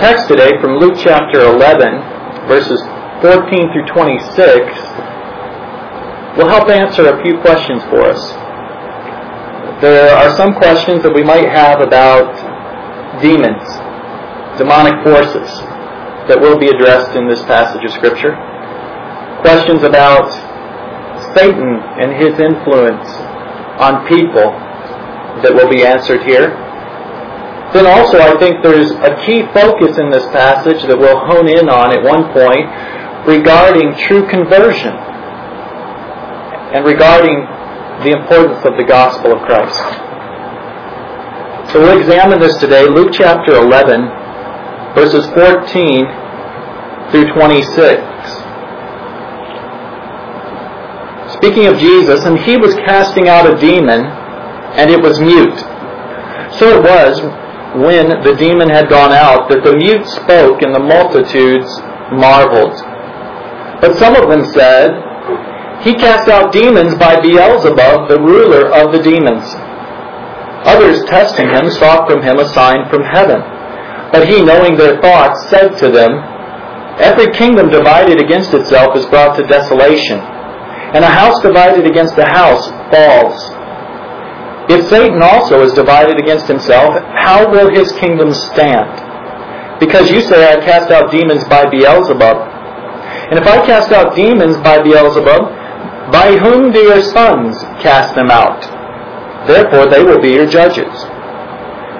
text today from Luke chapter 11, verses 14 through 26, will help answer a few questions for us. There are some questions that we might have about demons, demonic forces, that will be addressed in this passage of Scripture. Questions about Satan and his influence on people that will be answered here. Then also, I think there's a key focus in this passage that we'll hone in on at one point regarding true conversion and regarding the importance of the gospel of Christ. So we'll examine this today, Luke chapter 11, verses 14 through 26. Speaking of Jesus, and he was casting out a demon, and it was mute. So it was when the demon had gone out that the mute spoke and the multitudes marveled. But some of them said, He cast out demons by Beelzebub, the ruler of the demons. Others, testing him, sought from him a sign from heaven. But he, knowing their thoughts, said to them, Every kingdom divided against itself is brought to desolation, and a house divided against a house falls. If Satan also is divided against himself, how will his kingdom stand? Because you say, I cast out demons by Beelzebub. And if I cast out demons by Beelzebub, by whom do your sons cast them out? Therefore they will be your judges.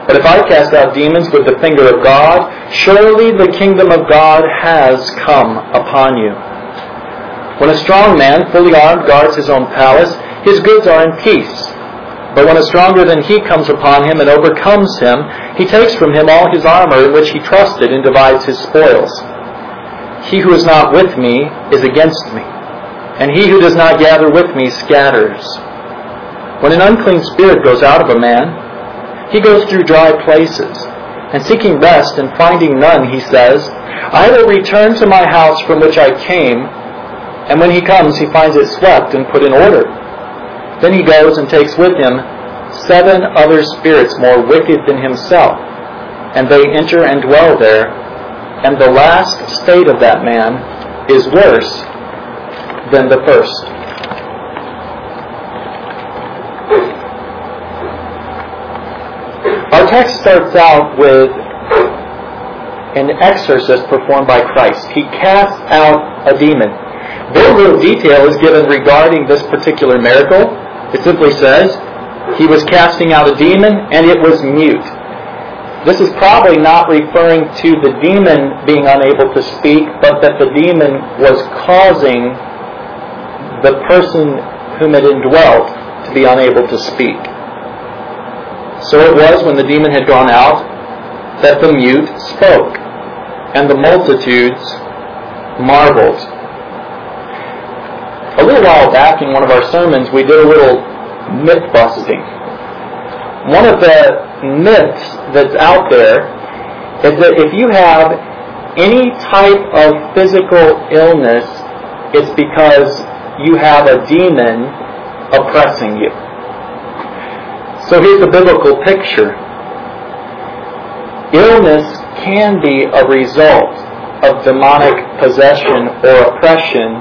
But if I cast out demons with the finger of God, surely the kingdom of God has come upon you. When a strong man, fully armed, guards his own palace, his goods are in peace. But when a stronger than he comes upon him and overcomes him, he takes from him all his armor in which he trusted and divides his spoils. He who is not with me is against me, and he who does not gather with me scatters. When an unclean spirit goes out of a man, he goes through dry places, and seeking rest and finding none, he says, I will return to my house from which I came, and when he comes, he finds it swept and put in order. Then he goes and takes with him seven other spirits more wicked than himself, and they enter and dwell there, and the last state of that man is worse than the first. Our text starts out with an exorcist performed by Christ. He casts out a demon. Very little detail is given regarding this particular miracle. It simply says, he was casting out a demon and it was mute. This is probably not referring to the demon being unable to speak, but that the demon was causing the person whom it indwelt to be unable to speak. So it was when the demon had gone out that the mute spoke, and the multitudes marveled. A little while back in one of our sermons, we did a little myth busting. One of the myths that's out there is that if you have any type of physical illness, it's because you have a demon oppressing you. So here's the biblical picture. Illness can be a result of demonic possession or oppression,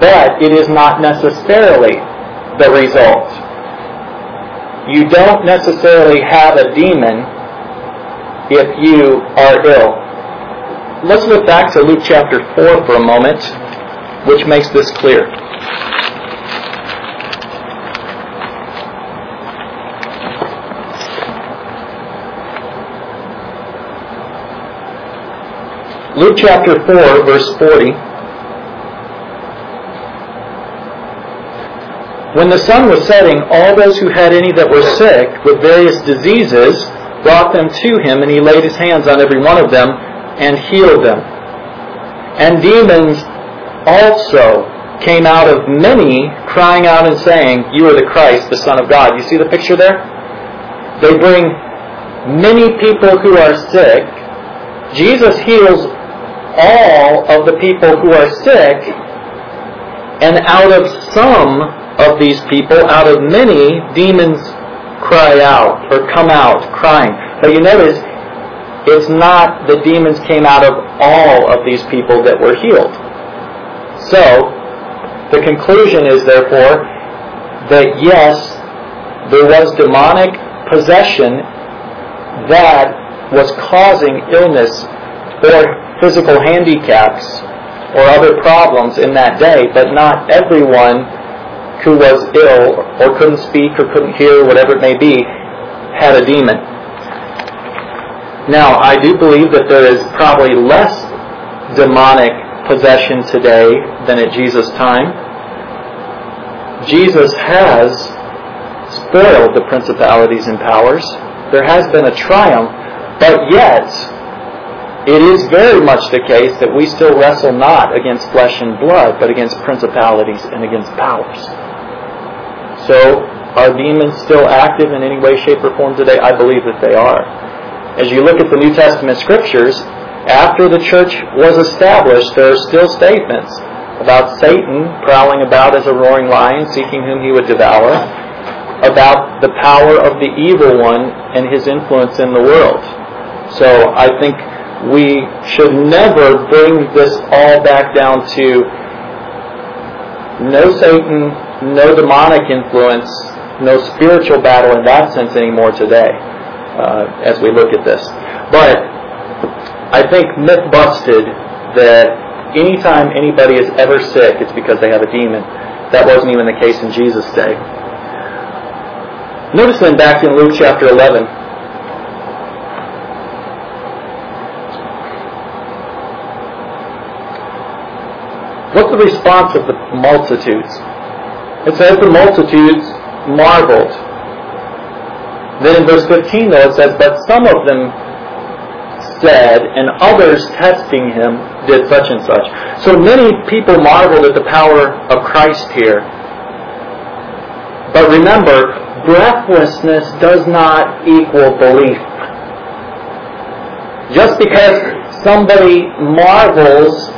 but it is not necessarily the result. You don't necessarily have a demon if you are ill. Let's look back to Luke chapter 4 for a moment, which makes this clear. Luke chapter 4, verse 40. When the sun was setting, all those who had any that were sick with various diseases brought them to him, and he laid his hands on every one of them and healed them. And demons also came out of many, crying out and saying, You are the Christ, the Son of God. You see the picture there? They bring many people who are sick. Jesus heals all of the people who are sick, and out of some of these people, out of many, demons cry out or come out crying. But you notice, it's not the demons came out of all of these people that were healed. So, the conclusion is therefore that yes, there was demonic possession that was causing illness or physical handicaps or other problems in that day, but not everyone who was ill or couldn't speak or couldn't hear, whatever it may be, had a demon. Now, I do believe that there is probably less demonic possession today than at Jesus' time. Jesus has spoiled the principalities and powers. There has been a triumph, but yet it is very much the case that we still wrestle not against flesh and blood, but against principalities and against powers. So, are demons still active in any way, shape, or form today? I believe that they are. As you look at the New Testament scriptures, after the church was established, there are still statements about Satan prowling about as a roaring lion, seeking whom he would devour, about the power of the evil one and his influence in the world. So I think we should never bring this all back down to no Satan, no demonic influence, no spiritual battle in that sense anymore today uh, as we look at this. But I think myth busted that anytime anybody is ever sick, it's because they have a demon. That wasn't even the case in Jesus' day. Notice then back in Luke chapter 11, What's the response of the multitudes? It says the multitudes marveled. Then in verse 15, though, it says, But some of them said, and others testing him did such and such. So many people marveled at the power of Christ here. But remember, breathlessness does not equal belief. Just because somebody marvels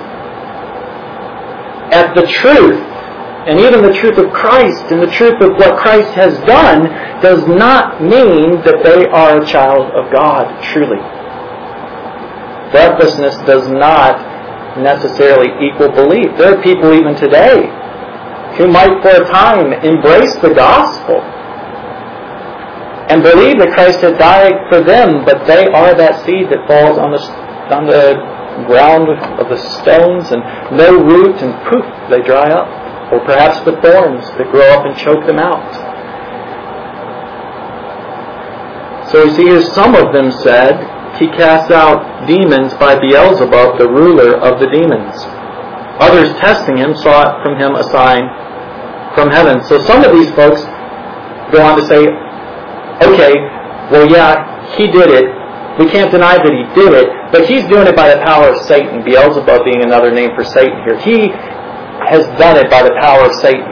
at the truth, and even the truth of Christ and the truth of what Christ has done, does not mean that they are a child of God, truly. Breathlessness does not necessarily equal belief. There are people even today who might for a time embrace the gospel and believe that Christ has died for them, but they are that seed that falls on the, on the ground of the stones and no root and poof, they dry up. Or perhaps the thorns that grow up and choke them out. So you see here, some of them said, he casts out demons by Beelzebub, the ruler of the demons. Others testing him sought from him a sign from heaven. So some of these folks go on to say, okay, well yeah, he did it, we can't deny that he did it, but he's doing it by the power of Satan, Beelzebub being another name for Satan here. He has done it by the power of Satan.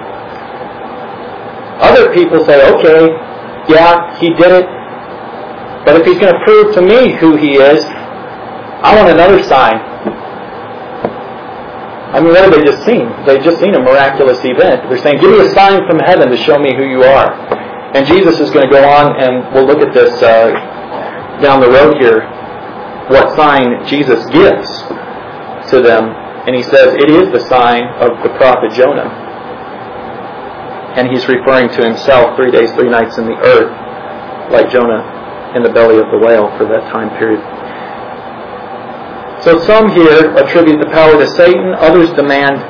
Other people say, okay, yeah, he did it, but if he's going to prove to me who he is, I want another sign. I mean, what have they just seen? They've just seen a miraculous event. They're saying, give me a sign from heaven to show me who you are. And Jesus is going to go on, and we'll look at this uh, down the road here what sign Jesus gives to them. And he says, It is the sign of the prophet Jonah. And he's referring to himself three days, three nights in the earth, like Jonah in the belly of the whale for that time period. So some here attribute the power to Satan, others demand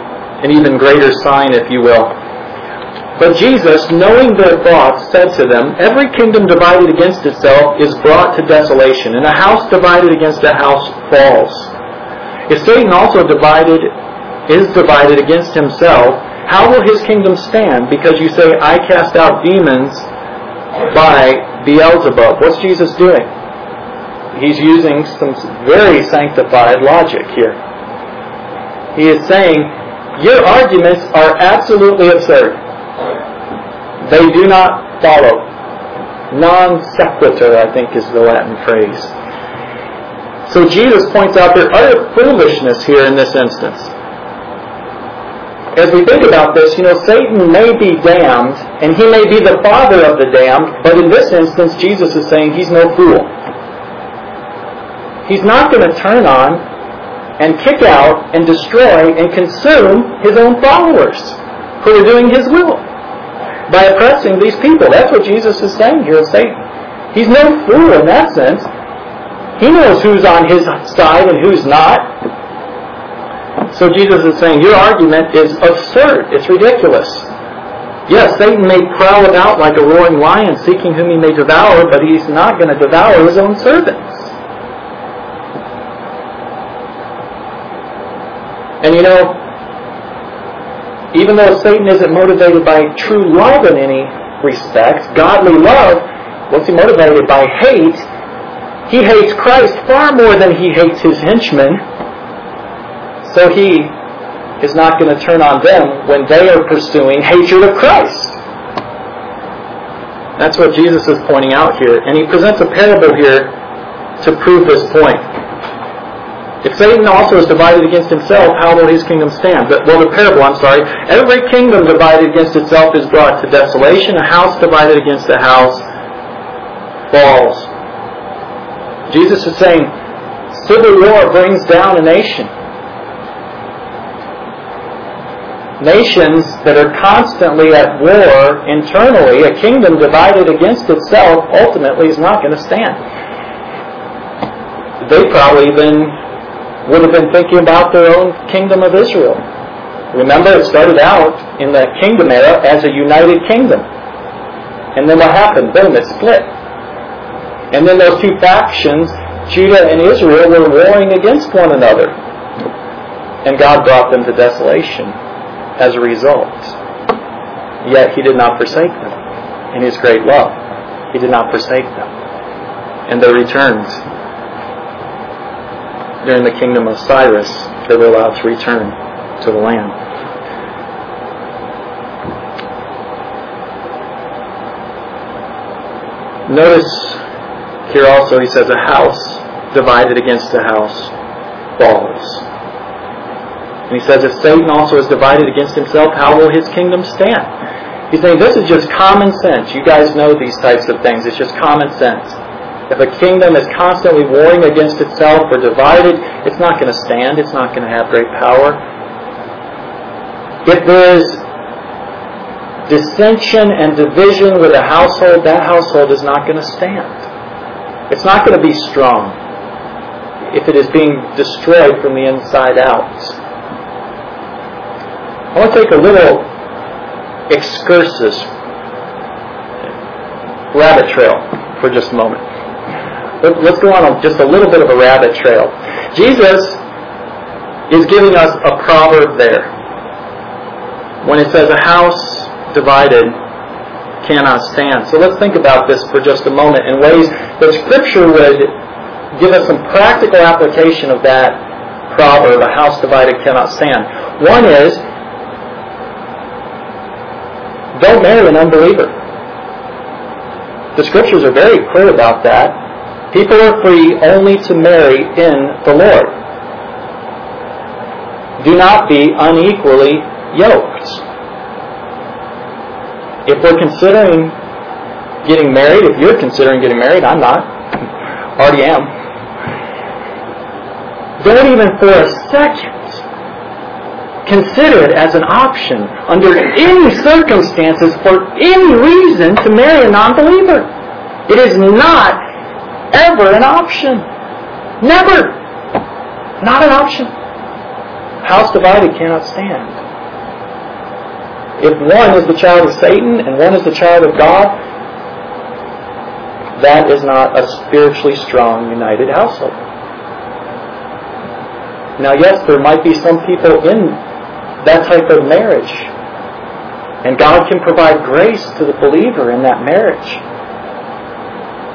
an even greater sign, if you will. But Jesus, knowing their thoughts, said to them, Every kingdom divided against itself is brought to desolation, and a house divided against a house falls. If Satan also divided is divided against himself, how will his kingdom stand? Because you say, I cast out demons by Beelzebub. What's Jesus doing? He's using some very sanctified logic here. He is saying, Your arguments are absolutely absurd. They do not follow. Non sequitur, I think, is the Latin phrase. So Jesus points out their utter foolishness here in this instance. As we think about this, you know, Satan may be damned, and he may be the father of the damned, but in this instance, Jesus is saying he's no fool. he's not going to turn on and kick out and destroy and consume his own followers who are doing his will by oppressing these people. That's what Jesus is saying here Satan. He's no fool in that sense. He knows who's on his side and who's not. So Jesus is saying, Your argument is absurd. It's ridiculous. Yes, Satan may prowl about like a roaring lion seeking whom he may devour, but he's not going to devour his own servants. And you know, even though Satan isn't motivated by true love in any respect, godly love, what's he motivated by? Hate. He hates Christ far more than he hates his henchmen. So he is not going to turn on them when they are pursuing hatred of Christ. That's what Jesus is pointing out here. And he presents a parable here to prove this point. If Satan also is divided against himself, how will his kingdom stand? But, well, the parable, I'm sorry. Every kingdom divided against itself is brought to desolation. A house divided against a house falls. Jesus is saying, civil war brings down a nation. Nations that are constantly at war internally, a kingdom divided against itself, ultimately is not going to stand. They probably even would have been thinking about their own kingdom of Israel. Remember, it started out in the kingdom era as a united kingdom. And then what happened? Boom, it split. And then those two factions, Judah and Israel, were warring against one another. And God brought them to desolation as a result. Yet He did not forsake them in His great love. He did not forsake them. And they returned during the kingdom of Cyrus, they were allowed to return to the land. Notice here also he says, a house divided against a house falls. And he says, if Satan also is divided against himself, how will his kingdom stand? He's saying this is just common sense. You guys know these types of things. It's just common sense. If a kingdom is constantly warring against itself or divided, it's not going to stand. It's not going to have great power. If there's dissension and division with a household, that household is not going to stand. It's not going to be strong if it is being destroyed from the inside out. I want to take a little excursus, rabbit trail, for just a moment let's go on just a little bit of a rabbit trail. Jesus is giving us a proverb there. When it says, a house divided cannot stand. So let's think about this for just a moment in ways that Scripture would give us some practical application of that proverb, a house divided cannot stand. One is, don't marry an unbeliever. The Scriptures are very clear about that. People are free only to marry in the Lord. Do not be unequally yoked. If we're considering getting married, if you're considering getting married, I'm not. Already am. Don't even for a second consider it as an option under any circumstances for any reason to marry a non-believer. It is not ever an option. Never. Not an option. House divided cannot stand. If one is the child of Satan and one is the child of God, that is not a spiritually strong, united household. Now, yes, there might be some people in that type of marriage. And God can provide grace to the believer in that marriage.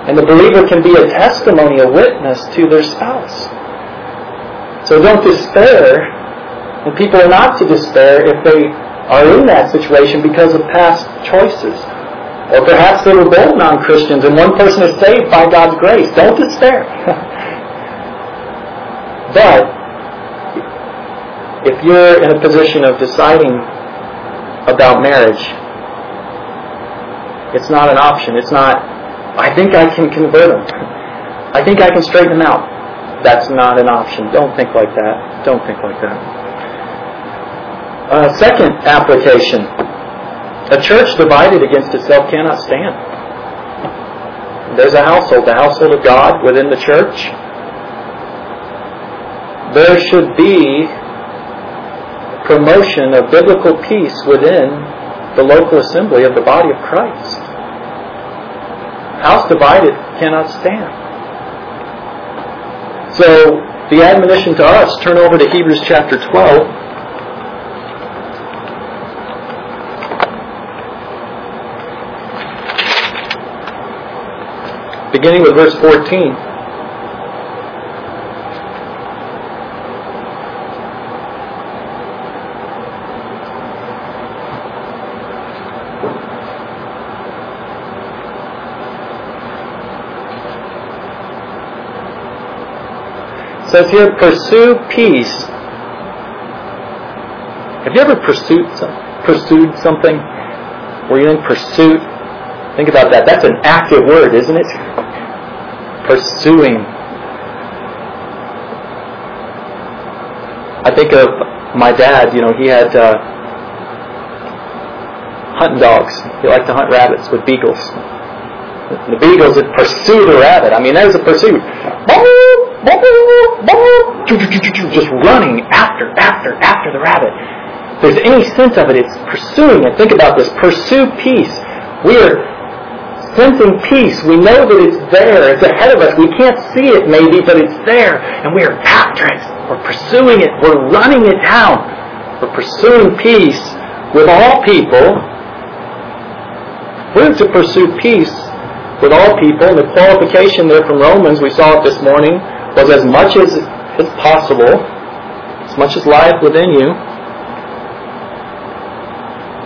And the believer can be a testimony, a witness to their spouse. So don't despair. And people are not to despair if they are in that situation because of past choices. Or perhaps they were both non-Christians and one person is saved by God's grace. Don't despair. but if you're in a position of deciding about marriage, it's not an option. It's not I think I can convert them. I think I can straighten them out. That's not an option. Don't think like that. Don't think like that. Uh, second application. A church divided against itself cannot stand. There's a household, the household of God within the church. There should be promotion of biblical peace within the local assembly of the body of Christ. House divided cannot stand. So, the admonition to us, turn over to Hebrews chapter 12. Beginning with verse 14. says here, pursue peace. Have you ever pursued some, pursued something? Were you in pursuit? Think about that. That's an active word, isn't it? Pursuing. I think of my dad. You know, he had uh, hunting dogs. He liked to hunt rabbits with beagles. The beagles had pursued a rabbit. I mean, was a pursuit just running after, after, after the rabbit. If there's any sense of it, it's pursuing it. Think about this. Pursue peace. We are sensing peace. We know that it's there. It's ahead of us. We can't see it maybe, but it's there. And we are after it. We're pursuing it. We're running it down. We're pursuing peace with all people. We're to pursue peace with all people. And the qualification there from Romans, we saw it this morning, was as much as is possible, as much as lieth within you,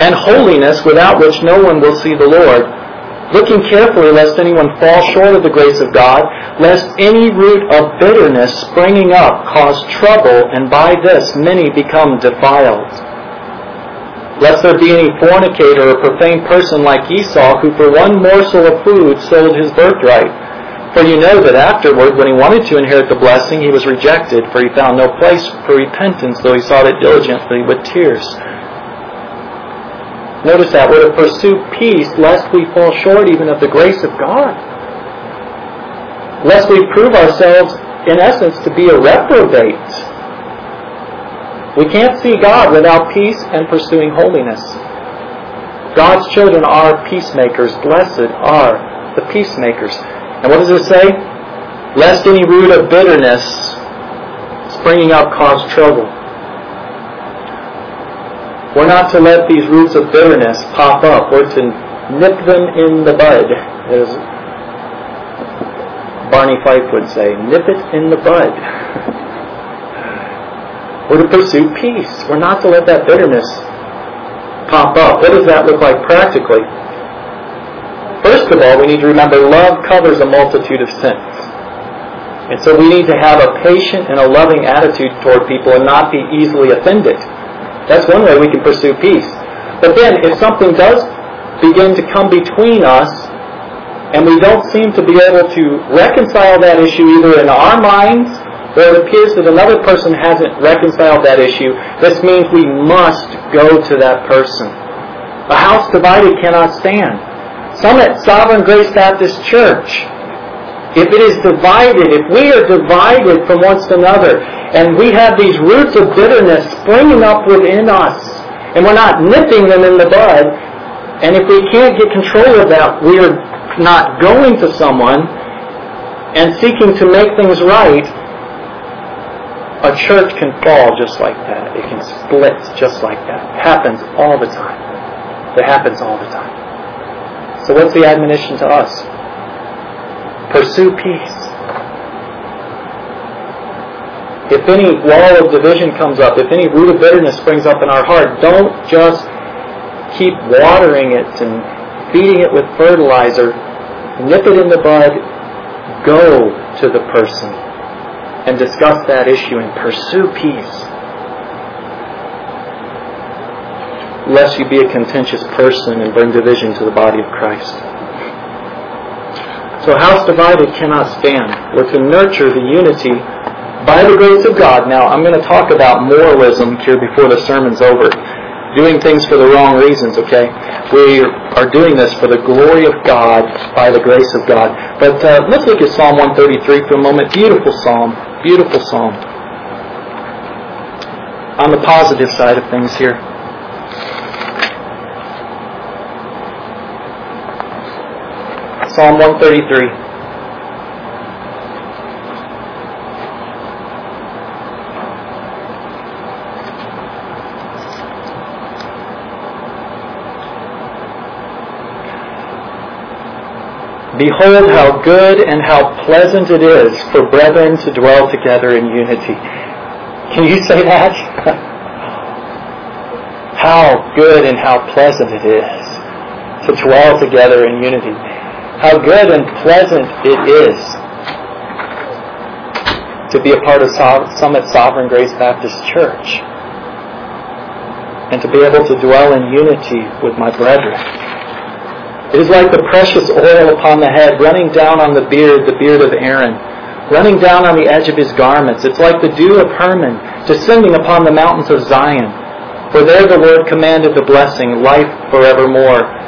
and holiness without which no one will see the Lord, looking carefully lest anyone fall short of the grace of God, lest any root of bitterness springing up cause trouble, and by this many become defiled. Lest there be any fornicator or profane person like Esau, who for one morsel of food sold his birthright. For you know that afterward, when he wanted to inherit the blessing, he was rejected, for he found no place for repentance, though he sought it diligently with tears. Notice that we're to pursue peace, lest we fall short even of the grace of God. Lest we prove ourselves, in essence, to be a reprobate. We can't see God without peace and pursuing holiness. God's children are peacemakers. Blessed are the peacemakers. And what does it say? Lest any root of bitterness springing up cause trouble. We're not to let these roots of bitterness pop up. We're to nip them in the bud, as Barney Fife would say. Nip it in the bud. We're to pursue peace. We're not to let that bitterness pop up. What does that look like practically? First of all, we need to remember love covers a multitude of sins. And so we need to have a patient and a loving attitude toward people and not be easily offended. That's one way we can pursue peace. But then, if something does begin to come between us, and we don't seem to be able to reconcile that issue either in our minds or it appears that another person hasn't reconciled that issue, this means we must go to that person. A house divided cannot stand. Summit Sovereign Grace Baptist Church, if it is divided, if we are divided from one another, and we have these roots of bitterness springing up within us, and we're not nipping them in the bud, and if we can't get control of that, we are not going to someone and seeking to make things right, a church can fall just like that. It can split just like that. It happens all the time. It happens all the time. So what's the admonition to us? Pursue peace. If any wall of division comes up, if any root of bitterness springs up in our heart, don't just keep watering it and feeding it with fertilizer. Nip it in the bud. Go to the person and discuss that issue and pursue peace. lest you be a contentious person and bring division to the body of Christ. So, house divided cannot stand. We're to nurture the unity By the grace of God. Now, I'm going to talk about moralism here before the sermon's over. Doing things for the wrong reasons, okay? We are doing this for the glory of God, by the grace of God. But uh, let's look at Psalm 133 for a moment. Beautiful psalm. Beautiful psalm. On the positive side of things here. Psalm 133. Behold how good and how pleasant it is for brethren to dwell together in unity. Can you say that? how good and how pleasant it is to dwell together in unity how good and pleasant it is to be a part of Summit Sovereign Grace Baptist Church and to be able to dwell in unity with my brethren. It is like the precious oil upon the head running down on the beard, the beard of Aaron, running down on the edge of his garments. It's like the dew of Hermon descending upon the mountains of Zion. For there the Lord commanded the blessing, life forevermore.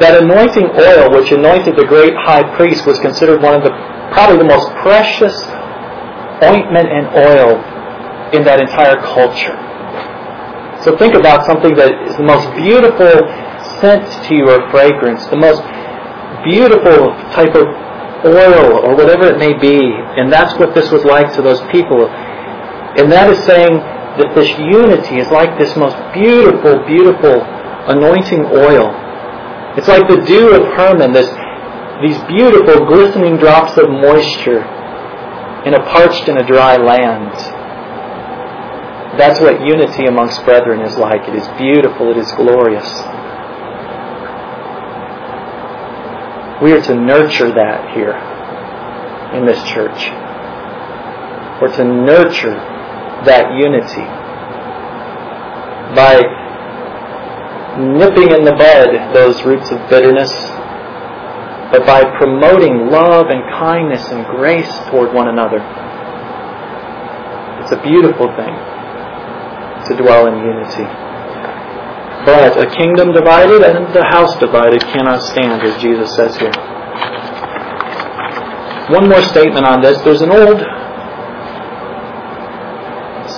That anointing oil which anointed the great high priest was considered one of the probably the most precious ointment and oil in that entire culture. So think about something that is the most beautiful scent to you or fragrance, the most beautiful type of oil or whatever it may be. And that's what this was like to those people. And that is saying that this unity is like this most beautiful, beautiful anointing oil it's like the dew of Hermon, this, these beautiful glistening drops of moisture in a parched and a dry land. That's what unity amongst brethren is like. It is beautiful, it is glorious. We are to nurture that here in this church. We're to nurture that unity by nipping in the bud those roots of bitterness, but by promoting love and kindness and grace toward one another. It's a beautiful thing to dwell in unity. But a kingdom divided and a house divided cannot stand, as Jesus says here. One more statement on this. There's an old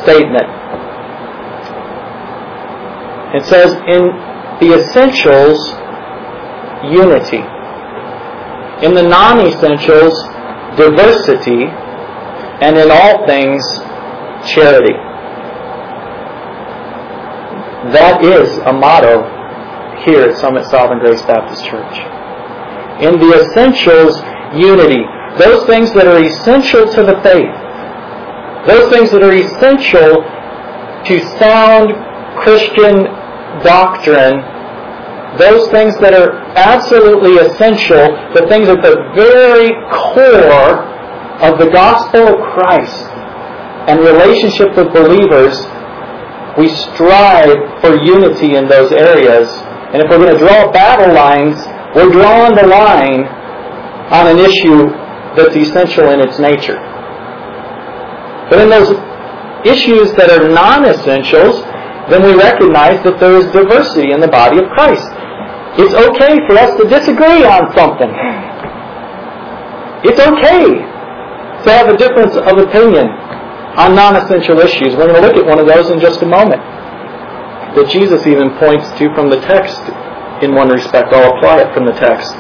statement. It says, in the essentials, unity. In the non essentials, diversity. And in all things, charity. That is a motto here at Summit Sovereign Grace Baptist Church. In the essentials, unity. Those things that are essential to the faith. Those things that are essential to sound Christian doctrine, those things that are absolutely essential, the things at the very core of the gospel of Christ and relationship with believers, we strive for unity in those areas. And if we're going to draw battle lines, we're drawing the line on an issue that's essential in its nature. But in those issues that are non-essentials, then we recognize that there is diversity in the body of Christ. It's okay for us to disagree on something. It's okay to have a difference of opinion on non-essential issues. We're going to look at one of those in just a moment. That Jesus even points to from the text in one respect. I'll apply it from the text.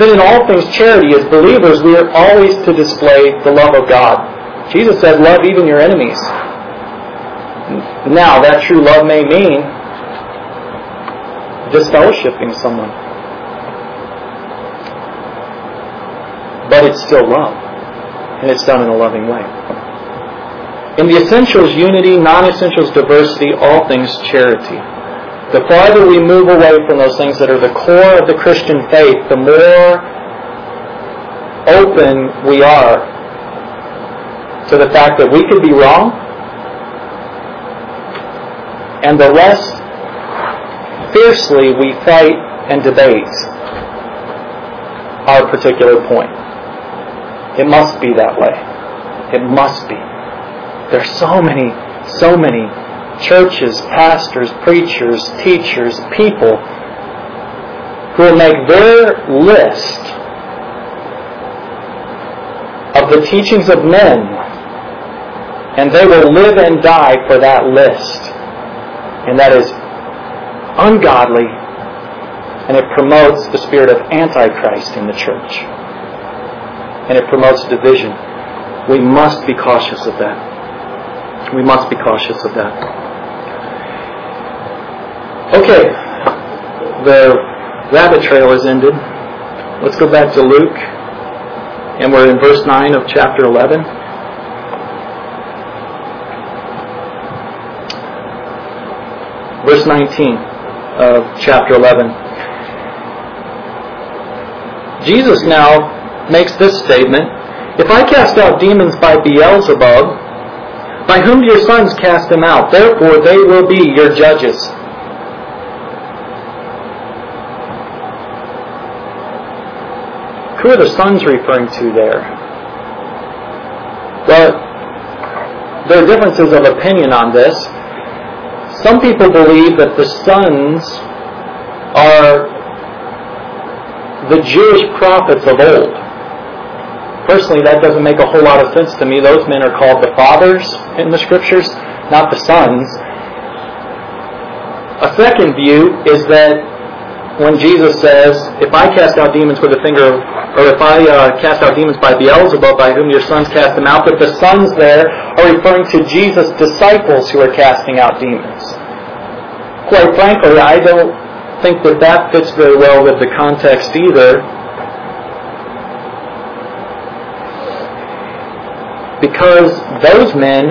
Then in all things charity, as believers, we are always to display the love of God. Jesus said, love even your enemies. Now, that true love may mean just disfellowshipping someone. But it's still love. And it's done in a loving way. In the essentials, unity, non-essentials, diversity, all things charity. The farther we move away from those things that are the core of the Christian faith, the more open we are to the fact that we could be wrong and the less fiercely we fight and debate our particular point. It must be that way. It must be. There's so many, so many churches, pastors, preachers, teachers, people who will make their list of the teachings of men and they will live and die for that list. And that is ungodly and it promotes the spirit of Antichrist in the church. And it promotes division. We must be cautious of that. We must be cautious of that. Okay, the rabbit trail is ended. Let's go back to Luke, and we're in verse 9 of chapter 11. Verse 19 of chapter 11. Jesus now makes this statement If I cast out demons by Beelzebub, by whom do your sons cast them out? Therefore they will be your judges. Who are the sons referring to there? Well, there are differences of opinion on this. Some people believe that the sons are the Jewish prophets of old. Personally, that doesn't make a whole lot of sense to me. Those men are called the fathers in the scriptures, not the sons. A second view is that when Jesus says, If I cast out demons with the finger, or if I uh, cast out demons by Beelzebub, by whom your sons cast them out, but the sons there are referring to Jesus' disciples who are casting out demons. Quite frankly, I don't think that that fits very well with the context either. Because those men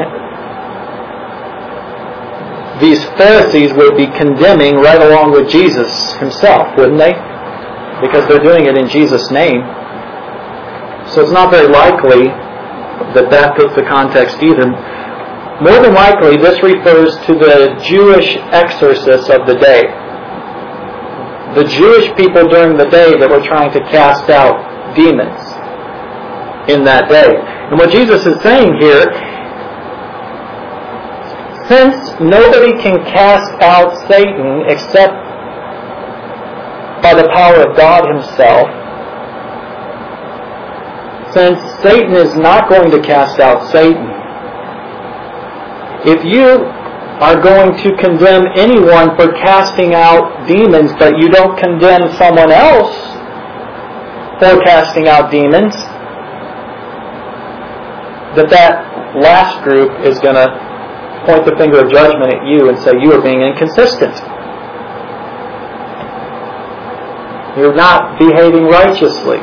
these Pharisees would be condemning right along with Jesus himself, wouldn't they? Because they're doing it in Jesus' name. So it's not very likely that that fits the context either. More than likely, this refers to the Jewish exorcists of the day. The Jewish people during the day that were trying to cast out demons in that day. And what Jesus is saying here since nobody can cast out Satan except by the power of God Himself, since Satan is not going to cast out Satan, if you are going to condemn anyone for casting out demons, but you don't condemn someone else for casting out demons, that that last group is going to point the finger of judgment at you and say you are being inconsistent. You're not behaving righteously.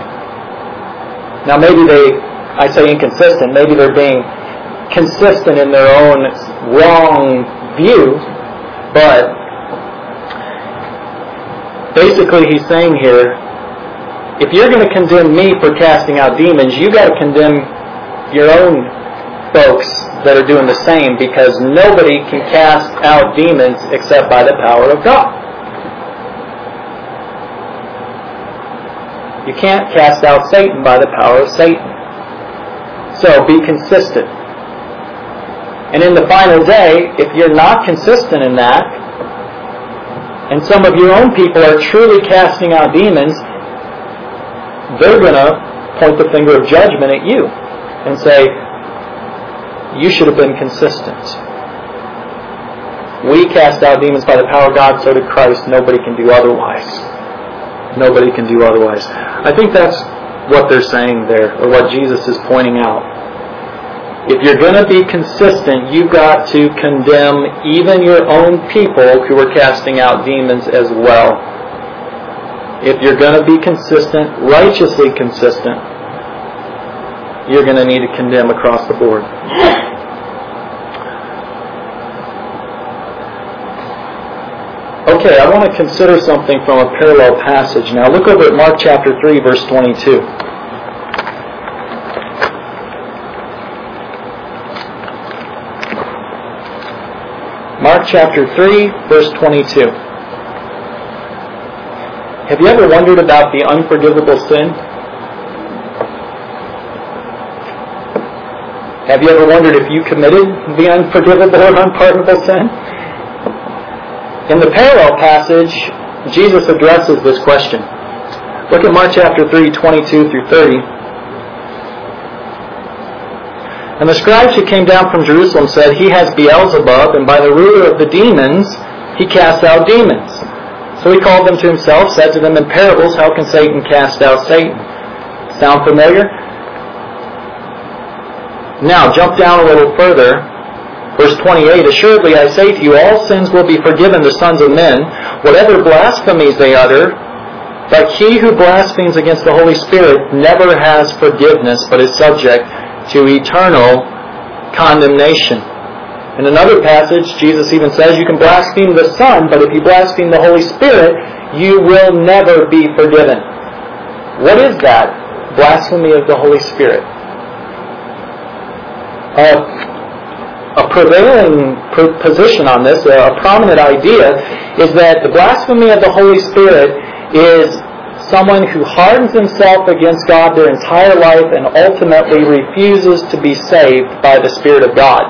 Now maybe they, I say inconsistent, maybe they're being consistent in their own wrong view, but basically he's saying here, if you're going to condemn me for casting out demons, you got to condemn your own folks that are doing the same because nobody can cast out demons except by the power of God. You can't cast out Satan by the power of Satan. So be consistent. And in the final day, if you're not consistent in that, and some of your own people are truly casting out demons, they're going to point the finger of judgment at you and say, you should have been consistent. We cast out demons by the power of God, so did Christ. Nobody can do otherwise. Nobody can do otherwise. I think that's what they're saying there, or what Jesus is pointing out. If you're going to be consistent, you've got to condemn even your own people who are casting out demons as well. If you're going to be consistent, righteously consistent, you're going to need to condemn across the board. Okay, I want to consider something from a parallel passage. Now look over at Mark chapter 3, verse 22. Mark chapter 3, verse 22. Have you ever wondered about the unforgivable sin? Have you ever wondered if you committed the unforgivable or unpardonable sin? In the parallel passage, Jesus addresses this question. Look at Mark chapter 3, 22 through 30. And the scribes who came down from Jerusalem said, He has Beelzebub, and by the ruler of the demons he casts out demons. So he called them to himself, said to them in parables, How can Satan cast out Satan? Sound familiar? Now, jump down a little further. Verse 28, Assuredly I say to you, all sins will be forgiven the sons of men, whatever blasphemies they utter, but he who blasphemes against the Holy Spirit never has forgiveness, but is subject to eternal condemnation. In another passage, Jesus even says you can blaspheme the Son, but if you blaspheme the Holy Spirit, you will never be forgiven. What is that? Blasphemy of the Holy Spirit. A prevailing position on this, a prominent idea, is that the blasphemy of the Holy Spirit is someone who hardens himself against God their entire life and ultimately refuses to be saved by the Spirit of God.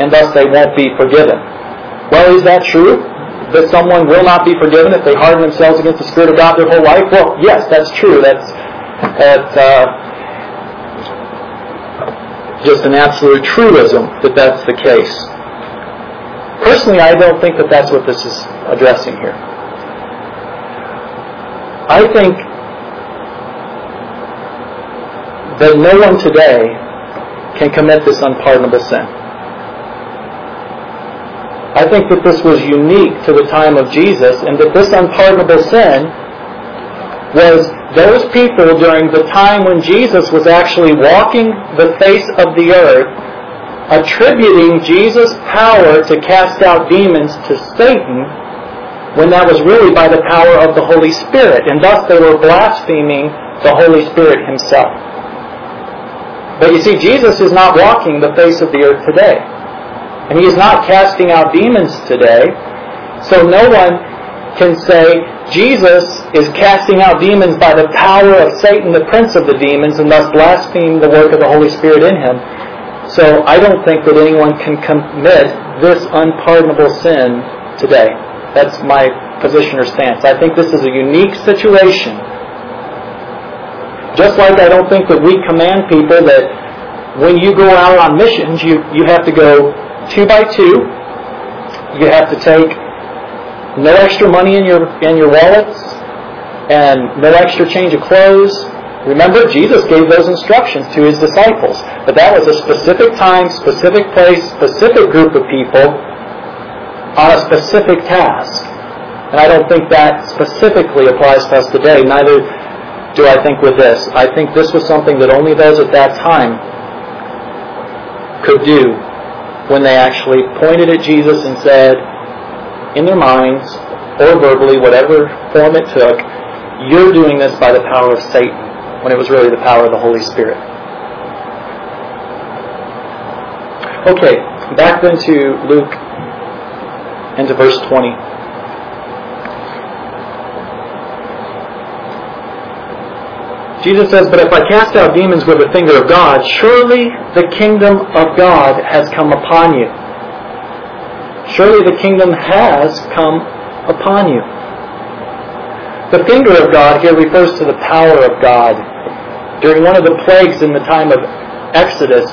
And thus they won't be forgiven. Well, is that true? That someone will not be forgiven if they harden themselves against the Spirit of God their whole life? Well, yes, that's true. That's, that's uh, just an absolute truism that that's the case. Personally, I don't think that that's what this is addressing here. I think that no one today can commit this unpardonable sin. I think that this was unique to the time of Jesus and that this unpardonable sin was those people during the time when Jesus was actually walking the face of the earth attributing Jesus' power to cast out demons to Satan when that was really by the power of the Holy Spirit, and thus they were blaspheming the Holy Spirit himself. But you see, Jesus is not walking the face of the earth today. And he is not casting out demons today. So no one can say Jesus is casting out demons by the power of Satan, the prince of the demons, and thus blaspheme the work of the Holy Spirit in him. So I don't think that anyone can commit this unpardonable sin today. That's my position or stance. I think this is a unique situation. Just like I don't think that we command people that when you go out on missions, you, you have to go two by two. You have to take no extra money in your in your wallets and no extra change of clothes. Remember, Jesus gave those instructions to his disciples. But that was a specific time, specific place, specific group of people on a specific task. And I don't think that specifically applies to us today. Neither do I think with this. I think this was something that only those at that time could do when they actually pointed at Jesus and said, in their minds or verbally, whatever form it took, you're doing this by the power of Satan, when it was really the power of the Holy Spirit. Okay, back then to Luke into verse 20. Jesus says, But if I cast out demons with the finger of God, surely the kingdom of God has come upon you. Surely the kingdom has come upon you. The finger of God here refers to the power of God. During one of the plagues in the time of Exodus,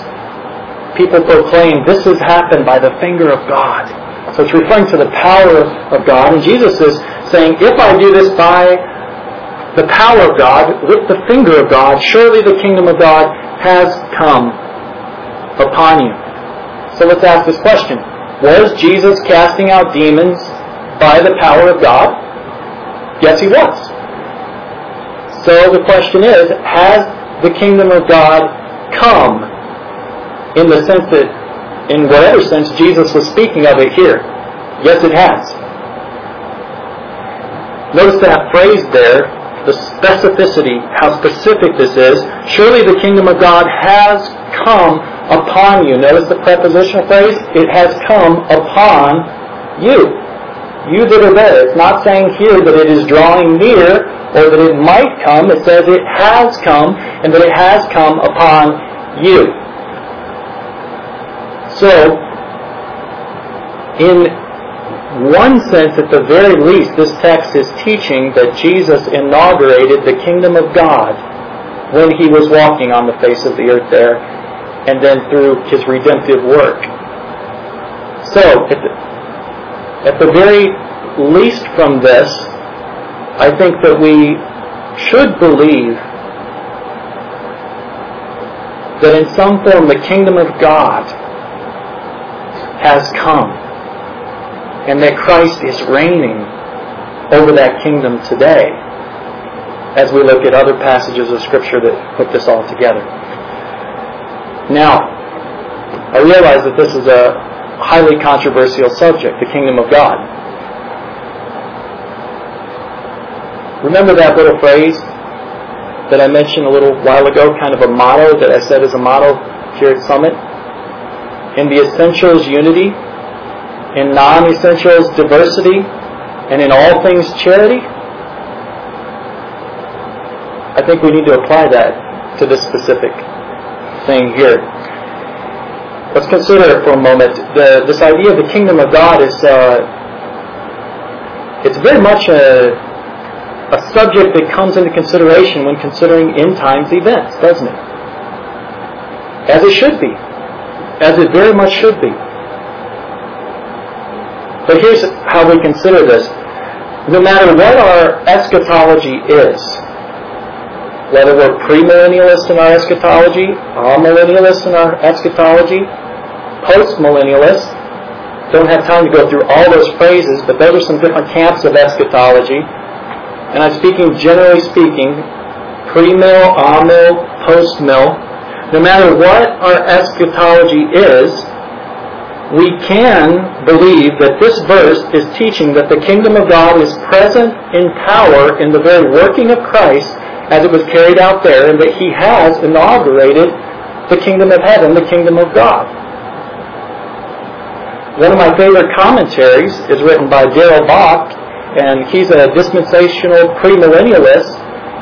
people proclaimed, This has happened by the finger of God. So it's referring to the power of God. And Jesus is saying, if I do this by the power of God, with the finger of God, surely the kingdom of God has come upon you. So let's ask this question. Was Jesus casting out demons by the power of God? Yes, he was. So the question is, has the kingdom of God come in the sense that in whatever sense Jesus was speaking of it here. Yes, it has. Notice that phrase there, the specificity, how specific this is. Surely the kingdom of God has come upon you. Notice the prepositional phrase, it has come upon you. You that are there. It's not saying here that it is drawing near or that it might come. It says it has come and that it has come upon you. So, in one sense, at the very least, this text is teaching that Jesus inaugurated the kingdom of God when he was walking on the face of the earth there, and then through his redemptive work. So, at the, at the very least from this, I think that we should believe that in some form the kingdom of God has come and that Christ is reigning over that kingdom today as we look at other passages of Scripture that put this all together. Now, I realize that this is a highly controversial subject, the kingdom of God. Remember that little phrase that I mentioned a little while ago, kind of a motto that I said is a motto here at Summit? In the essentials, unity. In non-essentials, diversity. And in all things, charity. I think we need to apply that to this specific thing here. Let's consider for a moment the, this idea of the kingdom of God is uh, it's very much a, a subject that comes into consideration when considering end times events, doesn't it? As it should be, as it very much should be. But here's how we consider this. No matter what our eschatology is, whether we're premillennialists in our eschatology, amillennialists in our eschatology, postmillennialists, don't have time to go through all those phrases, but those are some different camps of eschatology. And I'm speaking generally speaking, premill, amill, postmill. No matter what our eschatology is, we can believe that this verse is teaching that the kingdom of God is present in power in the very working of Christ as it was carried out there, and that he has inaugurated the kingdom of heaven, the kingdom of God. One of my favorite commentaries is written by Darrell Bock, and he's a dispensational premillennialist,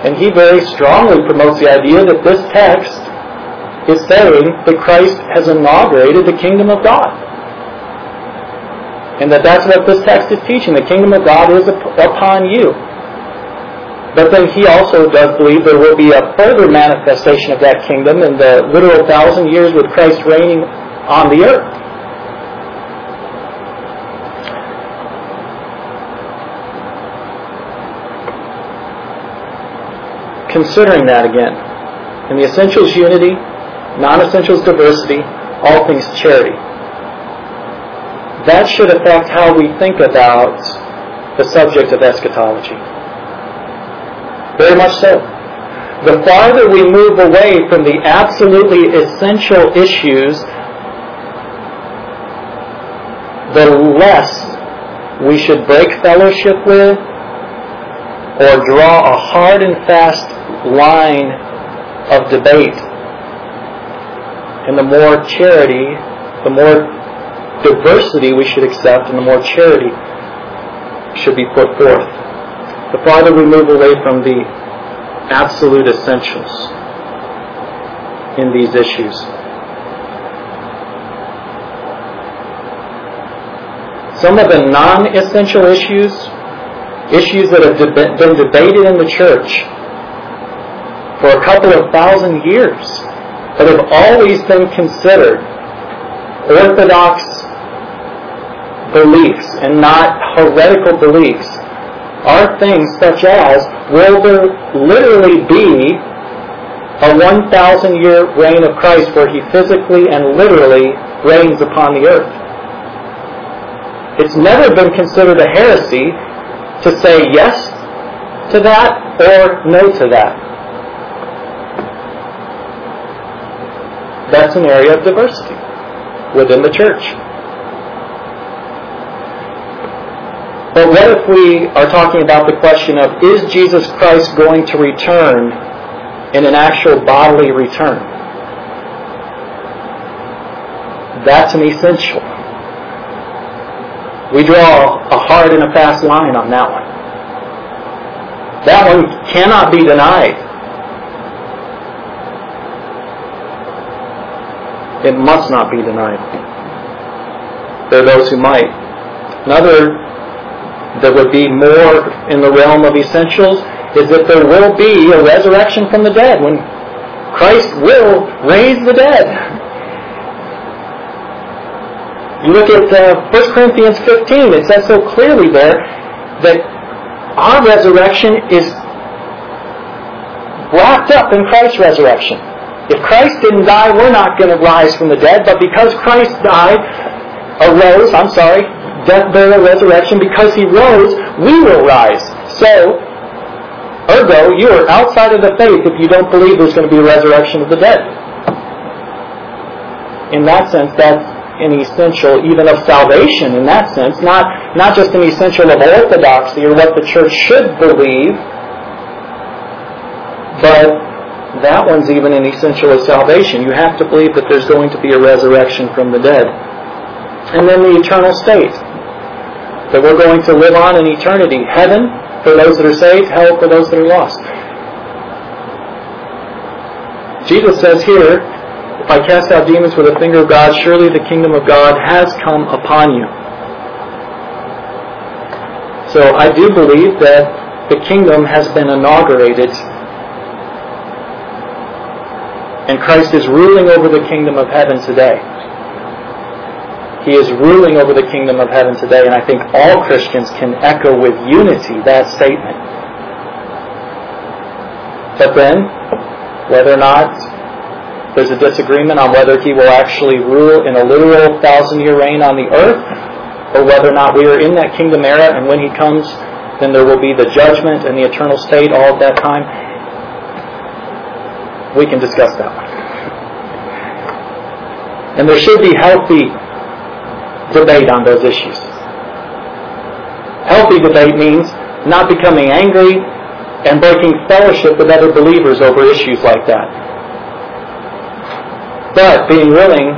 and he very strongly promotes the idea that this text is saying that Christ has inaugurated the kingdom of God. And that that's what this text is teaching. The kingdom of God is upon you. But then he also does believe there will be a further manifestation of that kingdom in the literal thousand years with Christ reigning on the earth. Considering that again, in the essentials unity, non-essentials diversity, all things charity. That should affect how we think about the subject of eschatology. Very much so. The farther we move away from the absolutely essential issues, the less we should break fellowship with or draw a hard and fast line of debate. And the more charity, the more diversity we should accept, and the more charity should be put forth the farther we move away from the absolute essentials in these issues. Some of the non-essential issues, issues that have been debated in the church for a couple of thousand years, but have always been considered orthodox beliefs and not heretical beliefs are things such as will there literally be a 1,000 year reign of Christ where he physically and literally reigns upon the earth? It's never been considered a heresy to say yes to that or no to that. That's an area of diversity within the church. But what if we are talking about the question of is Jesus Christ going to return in an actual bodily return? That's an essential. We draw a hard and a fast line on that one. That one cannot be denied. It must not be denied. There are those who might. Another that would be more in the realm of essentials is that there will be a resurrection from the dead when Christ will raise the dead. You look at uh, 1 Corinthians 15, it says so clearly there that our resurrection is wrapped up in Christ's resurrection. If Christ didn't die, we're not going to rise from the dead, but because Christ died, arose, I'm sorry, death, burial, resurrection, because he rose, we will rise. So, ergo, you are outside of the faith if you don't believe there's going to be a resurrection of the dead. In that sense, that's an essential even of salvation in that sense, not, not just an essential of orthodoxy or what the church should believe, but that one's even an essential of salvation. You have to believe that there's going to be a resurrection from the dead. And then the eternal state. That we're going to live on in eternity. Heaven for those that are saved, hell for those that are lost. Jesus says here, if I cast out demons with the finger of God, surely the kingdom of God has come upon you. So I do believe that the kingdom has been inaugurated and Christ is ruling over the kingdom of heaven today. He is ruling over the kingdom of heaven today, and I think all Christians can echo with unity that statement. But then, whether or not there's a disagreement on whether he will actually rule in a literal thousand year reign on the earth, or whether or not we are in that kingdom era, and when he comes, then there will be the judgment and the eternal state all at that time we can discuss that. And there should be healthy debate on those issues. Healthy debate means not becoming angry and breaking fellowship with other believers over issues like that. But being willing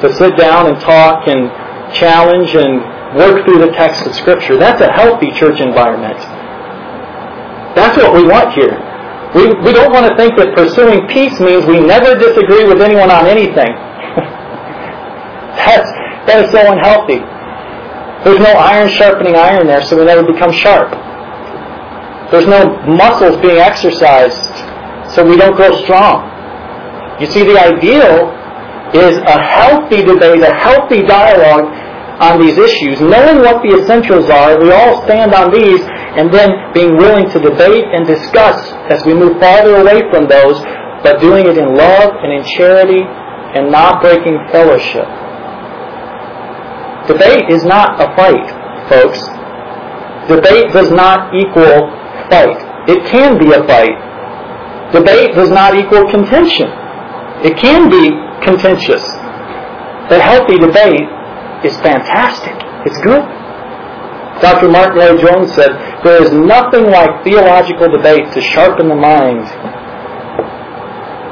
to sit down and talk and challenge and work through the text of Scripture, that's a healthy church environment. That's what we want here. We, we don't want to think that pursuing peace means we never disagree with anyone on anything. That's, that is so unhealthy. There's no iron sharpening iron there, so we never become sharp. There's no muscles being exercised, so we don't grow strong. You see, the ideal is a healthy debate, a healthy dialogue on these issues, knowing what the essentials are. We all stand on these, and then being willing to debate and discuss as we move farther away from those, but doing it in love and in charity and not breaking fellowship. Debate is not a fight, folks. Debate does not equal fight. It can be a fight. Debate does not equal contention. It can be contentious. But healthy debate is fantastic. It's good. Dr. Martyn Lloyd-Jones said, there is nothing like theological debate to sharpen the mind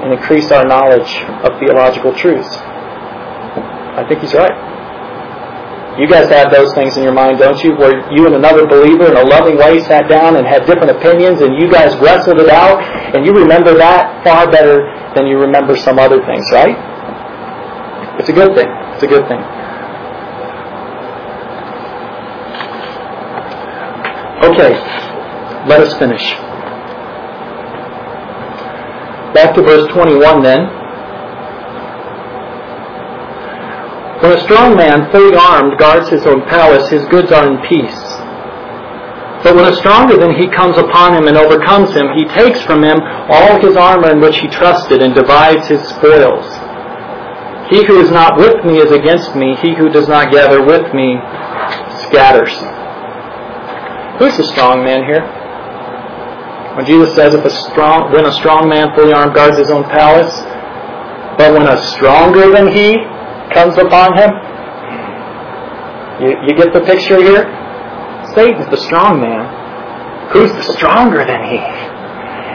and increase our knowledge of theological truths. I think he's right. You guys have those things in your mind, don't you? Where you and another believer in a loving way sat down and had different opinions and you guys wrestled it out and you remember that far better than you remember some other things, right? It's a good thing. It's a good thing. Okay, let us finish. Back to verse 21 then. When a strong man, fully armed, guards his own palace, his goods are in peace. But when a stronger than he comes upon him and overcomes him, he takes from him all his armor in which he trusted and divides his spoils. He who is not with me is against me. He who does not gather with me scatters. Who's the strong man here? When Jesus says, if a strong, when a strong man fully armed guards his own palace, but when a stronger than he comes upon him, you, you get the picture here? Satan's the strong man. Who's the stronger than he?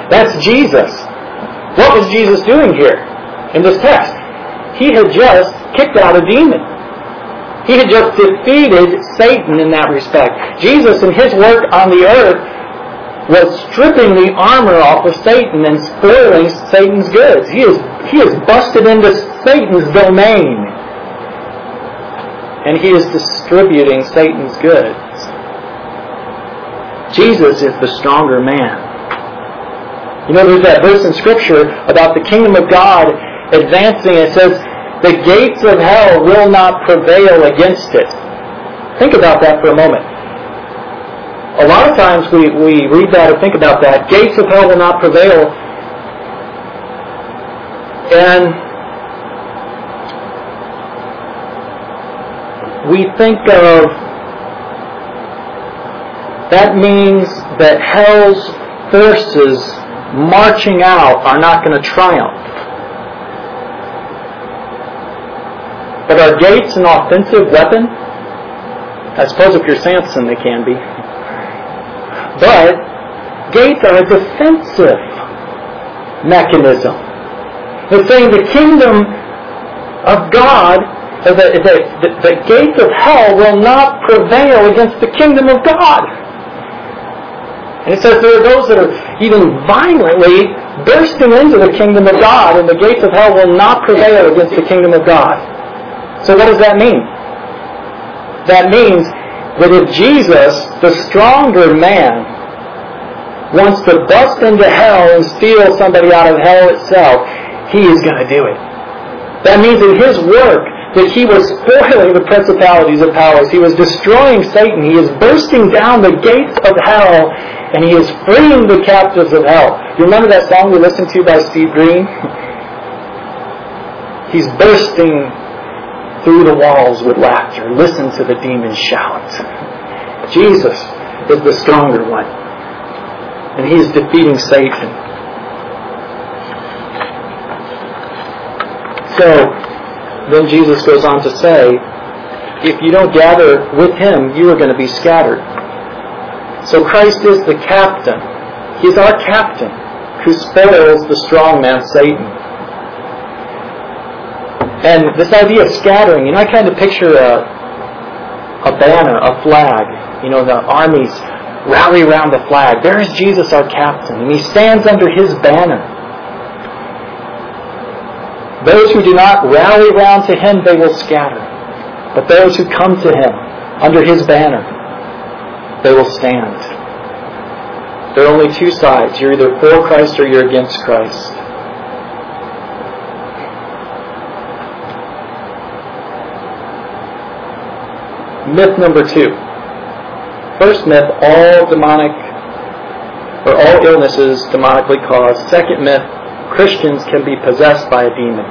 That's Jesus. What was Jesus doing here in this text? He had just kicked out a demon. He had just defeated Satan in that respect. Jesus, in his work on the earth, was stripping the armor off of Satan and spoiling Satan's goods. He is, he is busted into Satan's domain. And he is distributing Satan's goods. Jesus is the stronger man. You know, there's that verse in Scripture about the kingdom of God advancing. It says, the gates of hell will not prevail against it. Think about that for a moment. A lot of times we, we read that or think about that. Gates of hell will not prevail. And we think of that means that hell's forces marching out are not going to triumph. But are gates an offensive weapon? I suppose if you're Samson, they can be. But gates are a defensive mechanism. It's saying the kingdom of God, the, the, the, gates of hell will not prevail against the kingdom of God. And it says there are those that are even violently bursting into the kingdom of God, and the gates of hell will not prevail against the kingdom of God. So what does that mean? That means that if Jesus, the stronger man, wants to bust into hell and steal somebody out of hell itself, he is going to do it. That means in his work that he was spoiling the principalities of powers. He was destroying Satan. He is bursting down the gates of hell and he is freeing the captives of hell. You remember that song we listened to by Steve Green? He's bursting through the walls with laughter. Listen to the demons shout. Jesus is the stronger one. And he is defeating Satan. So, then Jesus goes on to say, if you don't gather with him, you are going to be scattered. So Christ is the captain. He's our captain who spoils the strong man, Satan. And this idea of scattering, you know, I kind of picture a, a banner, a flag. You know, the armies rally around the flag. There is Jesus, our captain, and he stands under his banner. Those who do not rally round to him, they will scatter. But those who come to him under his banner, they will stand. There are only two sides. You're either for Christ or you're against Christ. Myth number two. First myth, all demonic or all illnesses demonically caused. Second myth, Christians can be possessed by a demon.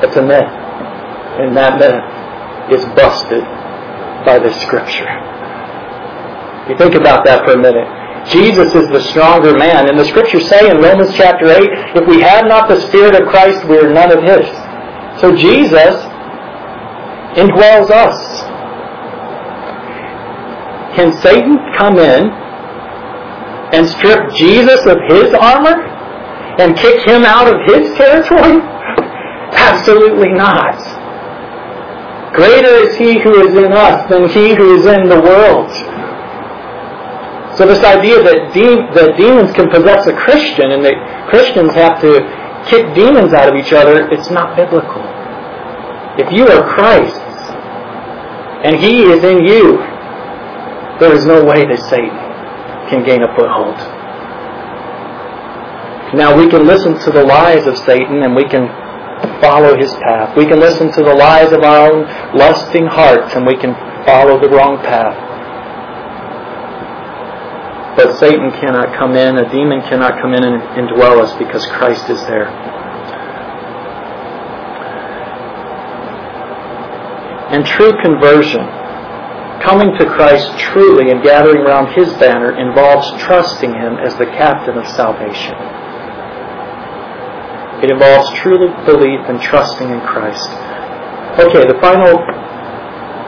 It's a myth. And that myth is busted by the scripture. You think about that for a minute. Jesus is the stronger man. And the scriptures say in Romans chapter 8, if we have not the Spirit of Christ, we are none of His. So Jesus indwells us. Can Satan come in and strip Jesus of his armor and kick him out of his territory? Absolutely not. Greater is he who is in us than he who is in the world. So this idea that, de- that demons can possess a Christian and that Christians have to kick demons out of each other, it's not biblical. If you are Christ and He is in you, there is no way that Satan can gain a foothold. Now we can listen to the lies of Satan and we can follow his path. We can listen to the lies of our own lusting hearts and we can follow the wrong path. But Satan cannot come in, a demon cannot come in and indwell us because Christ is there. And true conversion, coming to Christ truly and gathering around His banner, involves trusting Him as the captain of salvation. It involves truly belief and trusting in Christ. Okay, the final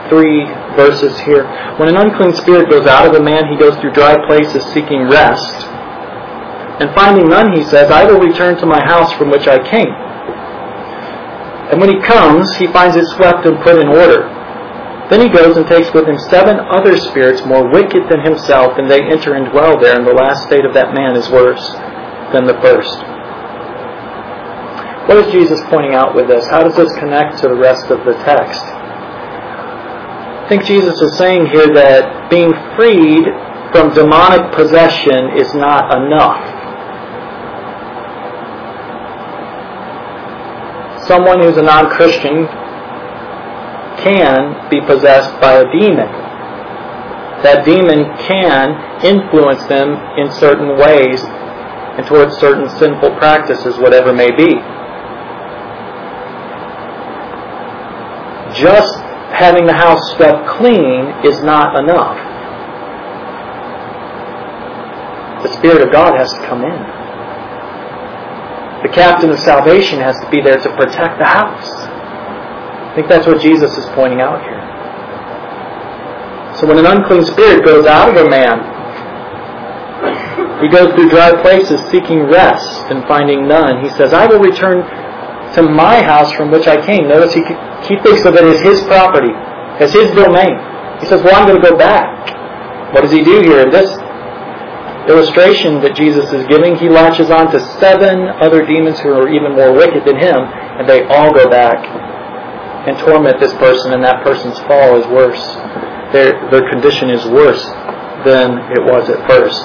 three verses here. When an unclean spirit goes out of a man, he goes through dry places seeking rest. And finding none, he says, I will return to my house from which I came. And when he comes, he finds it swept and put in order. Then he goes and takes with him seven other spirits more wicked than himself, and they enter and dwell there, and the last state of that man is worse than the first. What is Jesus pointing out with this? How does this connect to the rest of the text? I think Jesus is saying here that being freed from demonic possession is not enough. Someone who's a non Christian can be possessed by a demon. That demon can influence them in certain ways and towards certain sinful practices, whatever may be. Just having the house swept clean is not enough. The Spirit of God has to come in. The captain of salvation has to be there to protect the house. I think that's what Jesus is pointing out here. So when an unclean spirit goes out of a man, he goes through dry places seeking rest and finding none. He says, I will return to my house from which I came. Notice he, he thinks of it as his property, as his domain. He says, Well, I'm going to go back. What does he do here? In this illustration that Jesus is giving, he latches on to seven other demons who are even more wicked than him, and they all go back and torment this person, and that person's fall is worse. Their, their condition is worse than it was at first.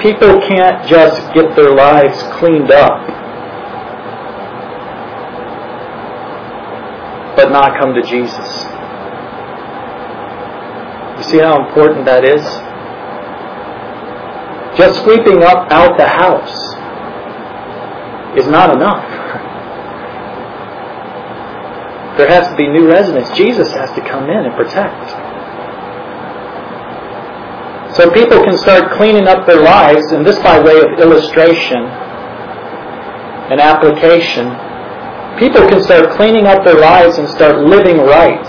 People can't just get their lives cleaned up but not come to Jesus. You see how important that is? Just sweeping up out the house is not enough. There has to be new residents. Jesus has to come in and protect. So people can start cleaning up their lives, and this by way of illustration and application people can start cleaning up their lives and start living right.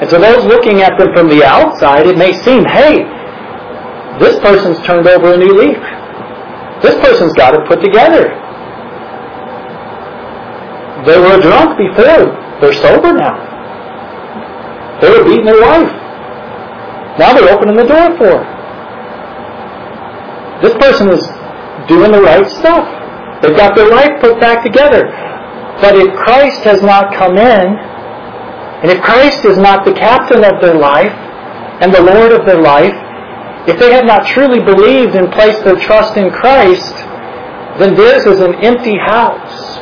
And to those looking at them from the outside, it may seem, hey, this person's turned over a new leaf. This person's got it put together. They were drunk before. They're sober now. They were beating their wife. Now they're opening the door for her. This person is doing the right stuff. They've got their life put back together. But if Christ has not come in, and if Christ is not the captain of their life and the Lord of their life, if they have not truly believed and placed their trust in Christ, then theirs is an empty house.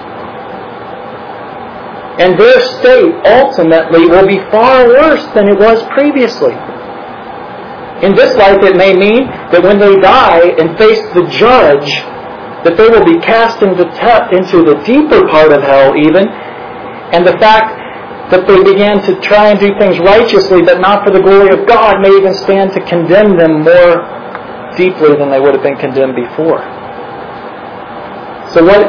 And their state ultimately will be far worse than it was previously. In this life, it may mean that when they die and face the judge, that they will be cast into, into the deeper part of hell even, and the fact that they began to try and do things righteously but not for the glory of God may even stand to condemn them more deeply than they would have been condemned before. So what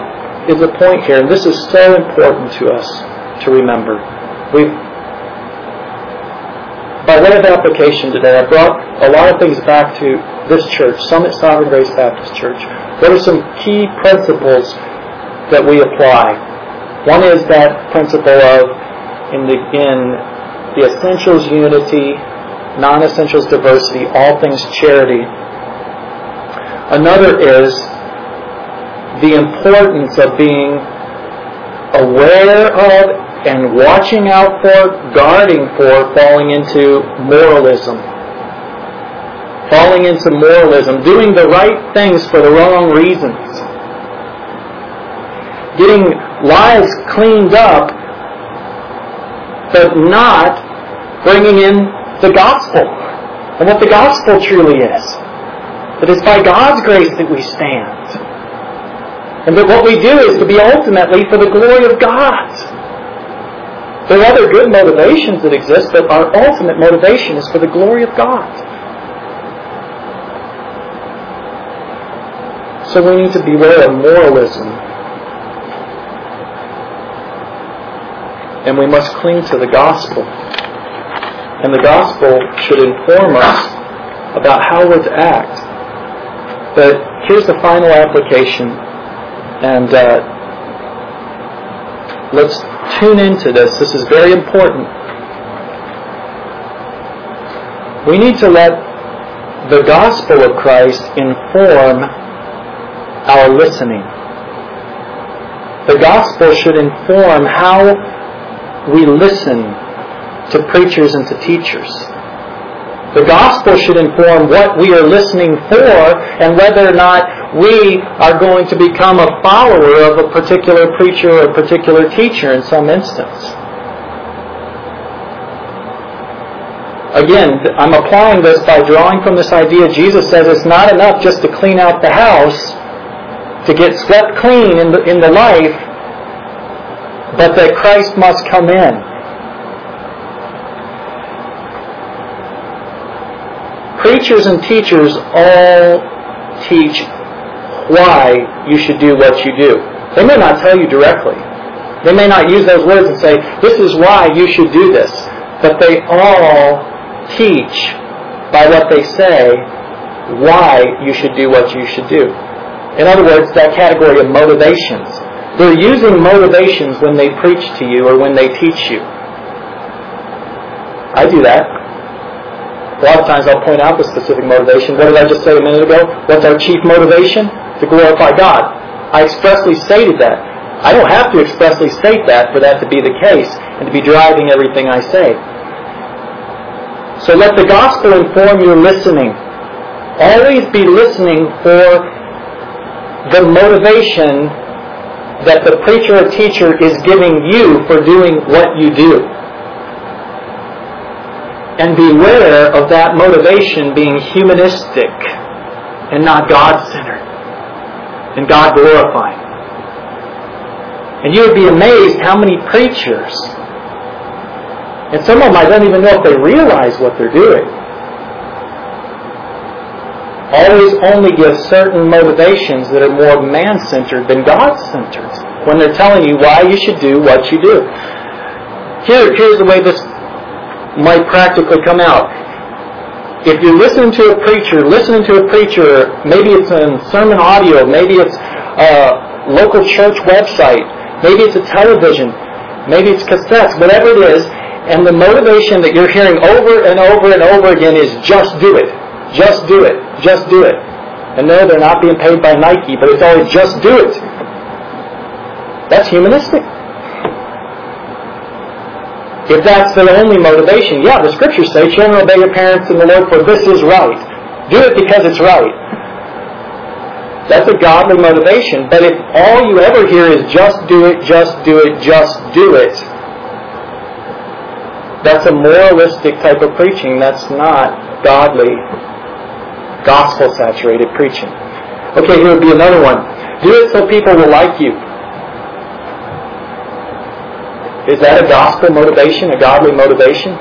is the point here? And this is so important to us to remember. We've by way of application today, I brought a lot of things back to this church, Summit Sovereign Grace Baptist Church. What are some key principles that we apply? One is that principle of in the in the essentials unity, non-essentials diversity, all things charity. Another is the importance of being aware of and watching out for, guarding for falling into moralism falling into moralism, doing the right things for the wrong reasons, getting lives cleaned up, but not bringing in the gospel and what the gospel truly is. That it's by God's grace that we stand. And that what we do is to be ultimately for the glory of God. There are other good motivations that exist, but our ultimate motivation is for the glory of God. So we need to beware of moralism. And we must cling to the gospel. And the gospel should inform us about how we're to act. But here's the final application. And uh, let's tune into this. This is very important. We need to let the gospel of Christ inform our listening. The gospel should inform how we listen to preachers and to teachers. The gospel should inform what we are listening for and whether or not we are going to become a follower of a particular preacher or a particular teacher in some instance. Again, I'm applying this by drawing from this idea. Jesus says it's not enough just to clean out the house, to get swept clean in the, in the life, but that Christ must come in. Preachers and teachers all teach why you should do what you do. They may not tell you directly. They may not use those words and say, this is why you should do this. But they all teach by what they say why you should do what you should do. In other words, that category of motivations. They're using motivations when they preach to you or when they teach you. I do that. A lot of times I'll point out the specific motivation. What did I just say a minute ago? What's our chief motivation? To glorify God. I expressly stated that. I don't have to expressly state that for that to be the case and to be driving everything I say. So let the gospel inform your listening. Always be listening for the motivation that the preacher or teacher is giving you for doing what you do and beware of that motivation being humanistic and not God-centered and God-glorifying. And you would be amazed how many preachers, and some of them I don't even know if they realize what they're doing, always only give certain motivations that are more man-centered than God-centered when they're telling you why you should do what you do. Here, here's the way this might practically come out. If you're listening to a preacher, listening to a preacher, maybe it's in sermon audio, maybe it's a local church website, maybe it's a television, maybe it's cassettes, whatever it is, and the motivation that you're hearing over and over and over again is just do it, just do it, just do it. And no, they're not being paid by Nike, but it's always just do it. That's humanistic. If that's the only motivation, yeah, the scriptures say, children, obey your parents in the Lord, for this is right. Do it because it's right. That's a godly motivation. But if all you ever hear is just do it, just do it, just do it, that's a moralistic type of preaching. That's not godly, gospel saturated preaching. Okay, here would be another one. Do it so people will like you. Is that a gospel motivation, a godly motivation?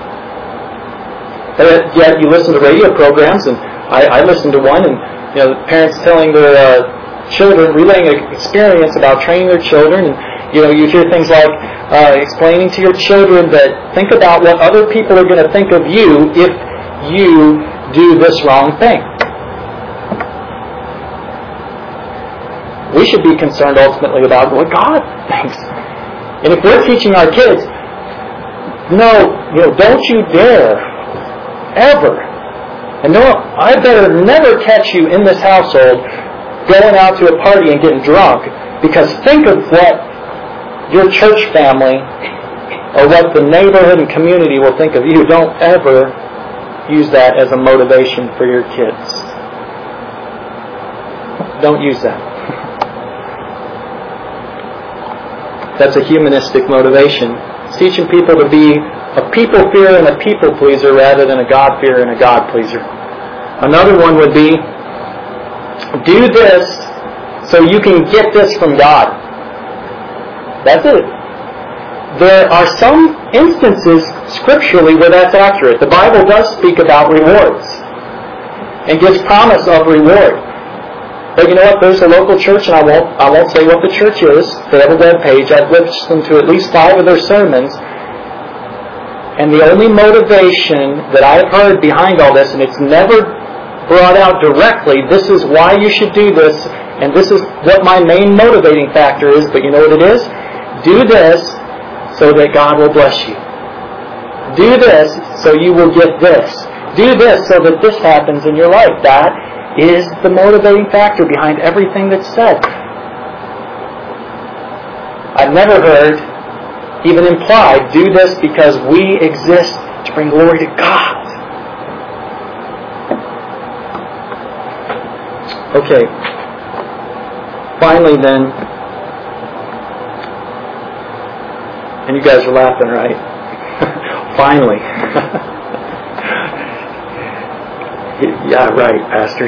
yet you listen to radio programs, and I, I listened to one, and you know, parents telling their uh, children, relaying an experience about training their children, and you know, you hear things like uh, explaining to your children that think about what other people are going to think of you if you do this wrong thing. We should be concerned ultimately about what God thinks and if we're teaching our kids, no, you know, don't you dare, ever, and no, I better never catch you in this household going out to a party and getting drunk, because think of what your church family or what the neighborhood and community will think of you. Don't ever use that as a motivation for your kids. Don't use that. That's a humanistic motivation. It's teaching people to be a people fearer and a people pleaser rather than a God fearer and a God pleaser. Another one would be do this so you can get this from God. That's it. There are some instances scripturally where that's accurate. The Bible does speak about rewards and gives promise of reward. But you know what? There's a local church, and I won't, I won't say what the church is. They have a web page. I've listened to at least five of their sermons. And the only motivation that I've heard behind all this, and it's never brought out directly, this is why you should do this, and this is what my main motivating factor is, but you know what it is? Do this so that God will bless you. Do this so you will get this. Do this so that this happens in your life. That is the motivating factor behind everything that's said. I've never heard, even implied, do this because we exist to bring glory to God. Okay. Finally, then, and you guys are laughing, right? Finally. yeah, right, Pastor.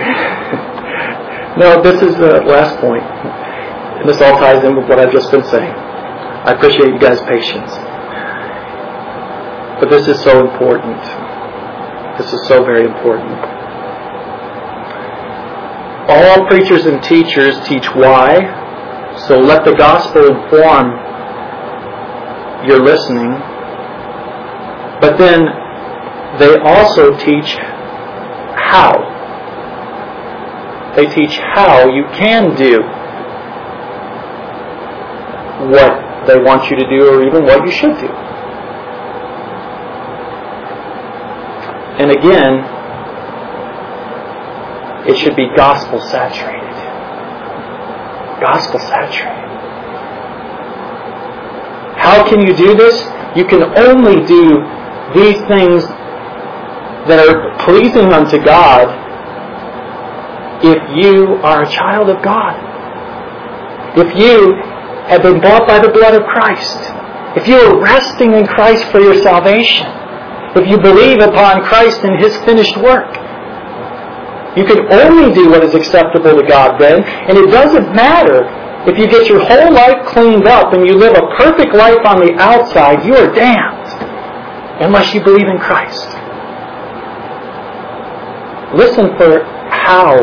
no, this is the last point. And this all ties in with what I've just been saying. I appreciate you guys' patience. But this is so important. This is so very important. All preachers and teachers teach why, so let the gospel inform your listening. But then they also teach how. They teach how you can do what they want you to do or even what you should do. And again, it should be gospel saturated. Gospel saturated. How can you do this? You can only do these things that are pleasing unto God if you are a child of God. If you have been bought by the blood of Christ. If you are resting in Christ for your salvation. If you believe upon Christ and His finished work. You can only do what is acceptable to God then, and it doesn't matter if you get your whole life cleaned up and you live a perfect life on the outside, you are damned unless you believe in Christ. Listen for how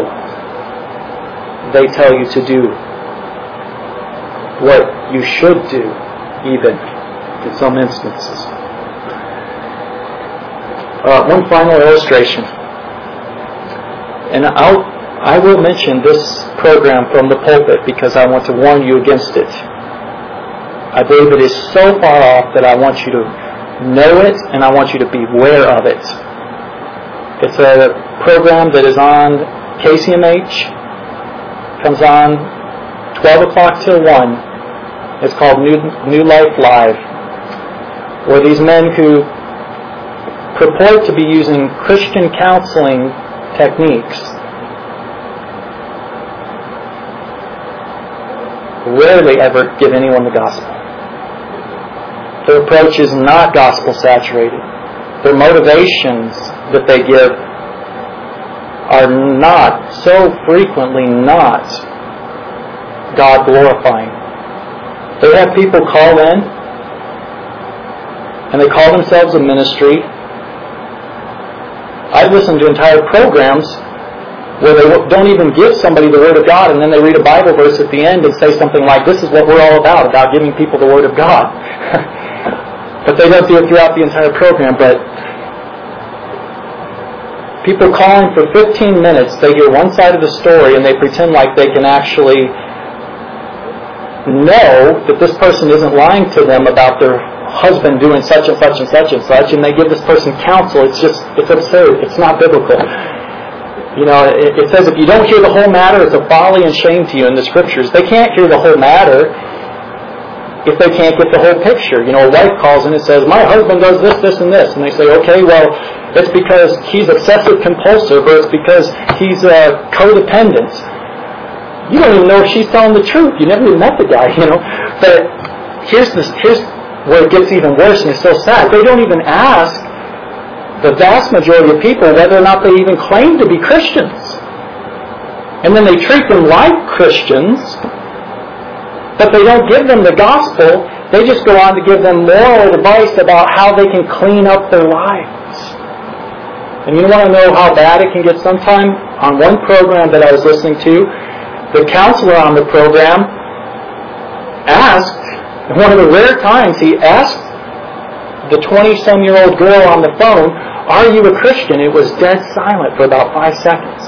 they tell you to do what you should do, even in some instances. Uh, one final illustration. And I'll, I will mention this program from the pulpit because I want to warn you against it. I believe it is so far off that I want you to know it and I want you to be aware of it. It's a program that is on KCMH, comes on 12 o'clock till 1 it's called New, New Life Live, where these men who purport to be using Christian counseling techniques rarely ever give anyone the gospel. Their approach is not gospel saturated. Their motivations that they give are not, so frequently not, God glorifying. They have people call in, and they call themselves a ministry. I've listened to entire programs where they don't even give somebody the Word of God, and then they read a Bible verse at the end and say something like, This is what we're all about, about giving people the Word of God. but they don't do it throughout the entire program. But people calling for 15 minutes, they hear one side of the story and they pretend like they can actually know that this person isn't lying to them about their husband doing such and such and such and such, and they give this person counsel. It's just, it's absurd. It's not biblical. You know, it, it says if you don't hear the whole matter, it's a folly and shame to you in the scriptures. They can't hear the whole matter if they can't get the whole picture. You know, a wife calls in and says, my husband does this, this, and this. And they say, okay, well, it's because he's obsessive compulsive or it's because he's uh, codependent you don't even know if she's telling the truth. You never even met the guy, you know. But here's this, here's where it gets even worse and it's so sad. They don't even ask the vast majority of people whether or not they even claim to be Christians. And then they treat them like Christians, but they don't give them the gospel. They just go on to give them moral advice about how they can clean up their lives. And you want to know how bad it can get sometime? On one program that I was listening to, the counselor on the program asked, one of the rare times he asked the 20-some year old girl on the phone, are you a Christian? It was dead silent for about five seconds.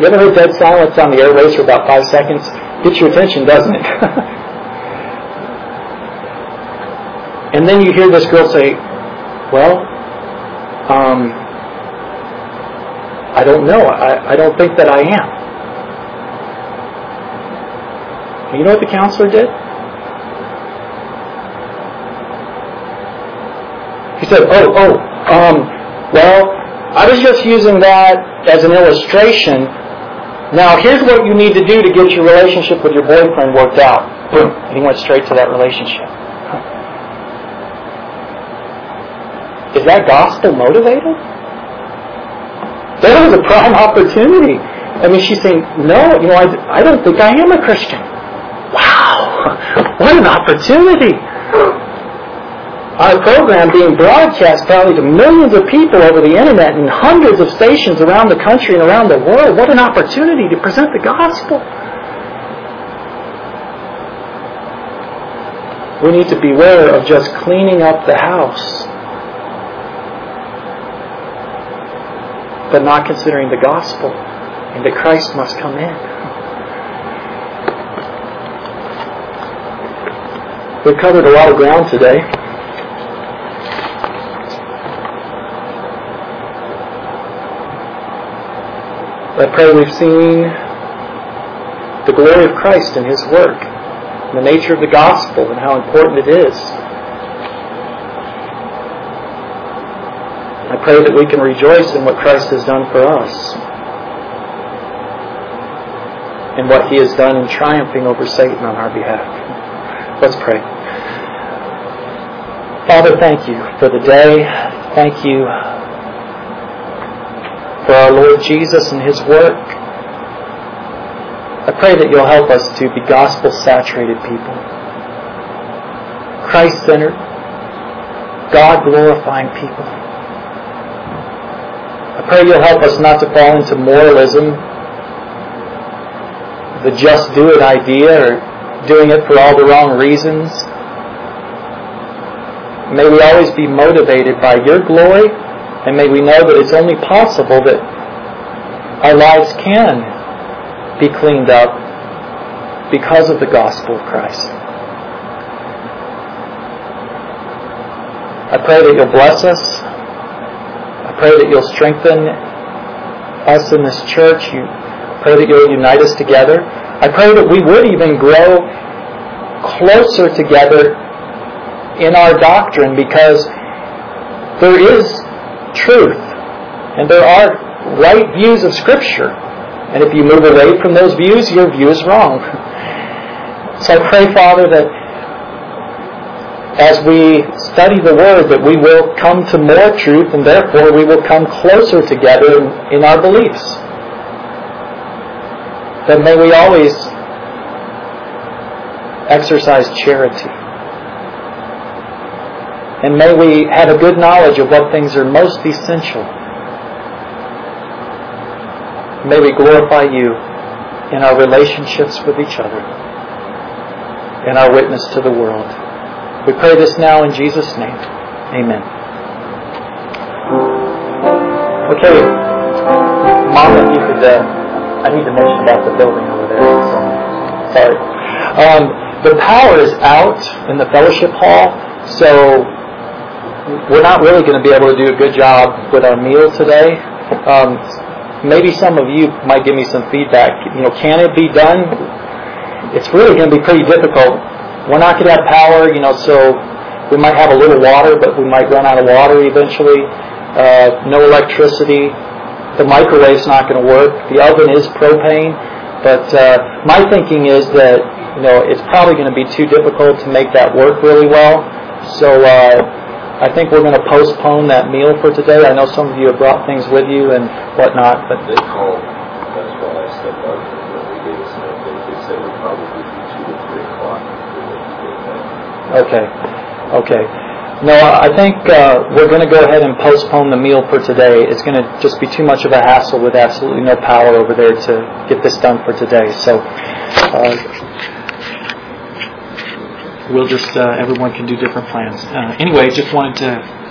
You ever heard dead silence on the airways for about five seconds? Gets your attention, doesn't it? and then you hear this girl say, well, um, I don't know. I, I don't think that I am. And you know what the counselor did? He said, oh, oh, um, well, I was just using that as an illustration. Now, here's what you need to do to get your relationship with your boyfriend worked out. Boom. And he went straight to that relationship. Is that gospel motivated? That was a prime opportunity. I mean, she's saying, no, you know, I, I don't think I am a Christian. Wow, what an opportunity. Our program being broadcast probably to millions of people over the internet and hundreds of stations around the country and around the world. What an opportunity to present the gospel. We need to beware of just cleaning up the house but not considering the gospel and that Christ must come in. We've covered a lot of ground today. I pray we've seen the glory of Christ and His work, and the nature of the gospel, and how important it is. I pray that we can rejoice in what Christ has done for us and what He has done in triumphing over Satan on our behalf. Let's pray. Father, thank you for the day. Thank you for our Lord Jesus and His work. I pray that you'll help us to be gospel saturated people, Christ centered, God glorifying people. I pray you'll help us not to fall into moralism, the just do it idea, or doing it for all the wrong reasons. May we always be motivated by your glory, and may we know that it's only possible that our lives can be cleaned up because of the gospel of Christ. I pray that you'll bless us I pray that you'll strengthen us in this church. You pray that you'll unite us together. I pray that we would even grow closer together in our doctrine because there is truth and there are right views of Scripture. And if you move away from those views, your view is wrong. So I pray, Father, that as we study the Word that we will come to more truth and therefore we will come closer together in, our beliefs. That may we always exercise charity. And may we have a good knowledge of what things are most essential. May we glorify you in our relationships with each other, in our witness to the world. We pray this now in Jesus' name. Amen. Okay, Mom, if you could, uh, I need to mention about the building over there. So, sorry. Um, the power is out in the fellowship hall, so we're not really going to be able to do a good job with our meal today. Um, maybe some of you might give me some feedback. You know, can it be done? It's really going to be pretty difficult we're not going to have power, you know, so we might have a little water, but we might run out of water eventually. Uh, no electricity. The microwave's not going to work. The oven is propane. But uh, my thinking is that, you know, it's probably going to be too difficult to make that work really well. So uh, I think we're going to postpone that meal for today. I know some of you have brought things with you and whatnot, but they called. That's why I. They gave us an update. They said it would probably be two to three o'clock. Okay. Okay. No, I think uh, we're going to go ahead and postpone the meal for today. It's going to just be too much of a hassle with absolutely no power over there to get this done for today. So uh, we'll just, uh, everyone can do different plans. Uh, anyway, just wanted to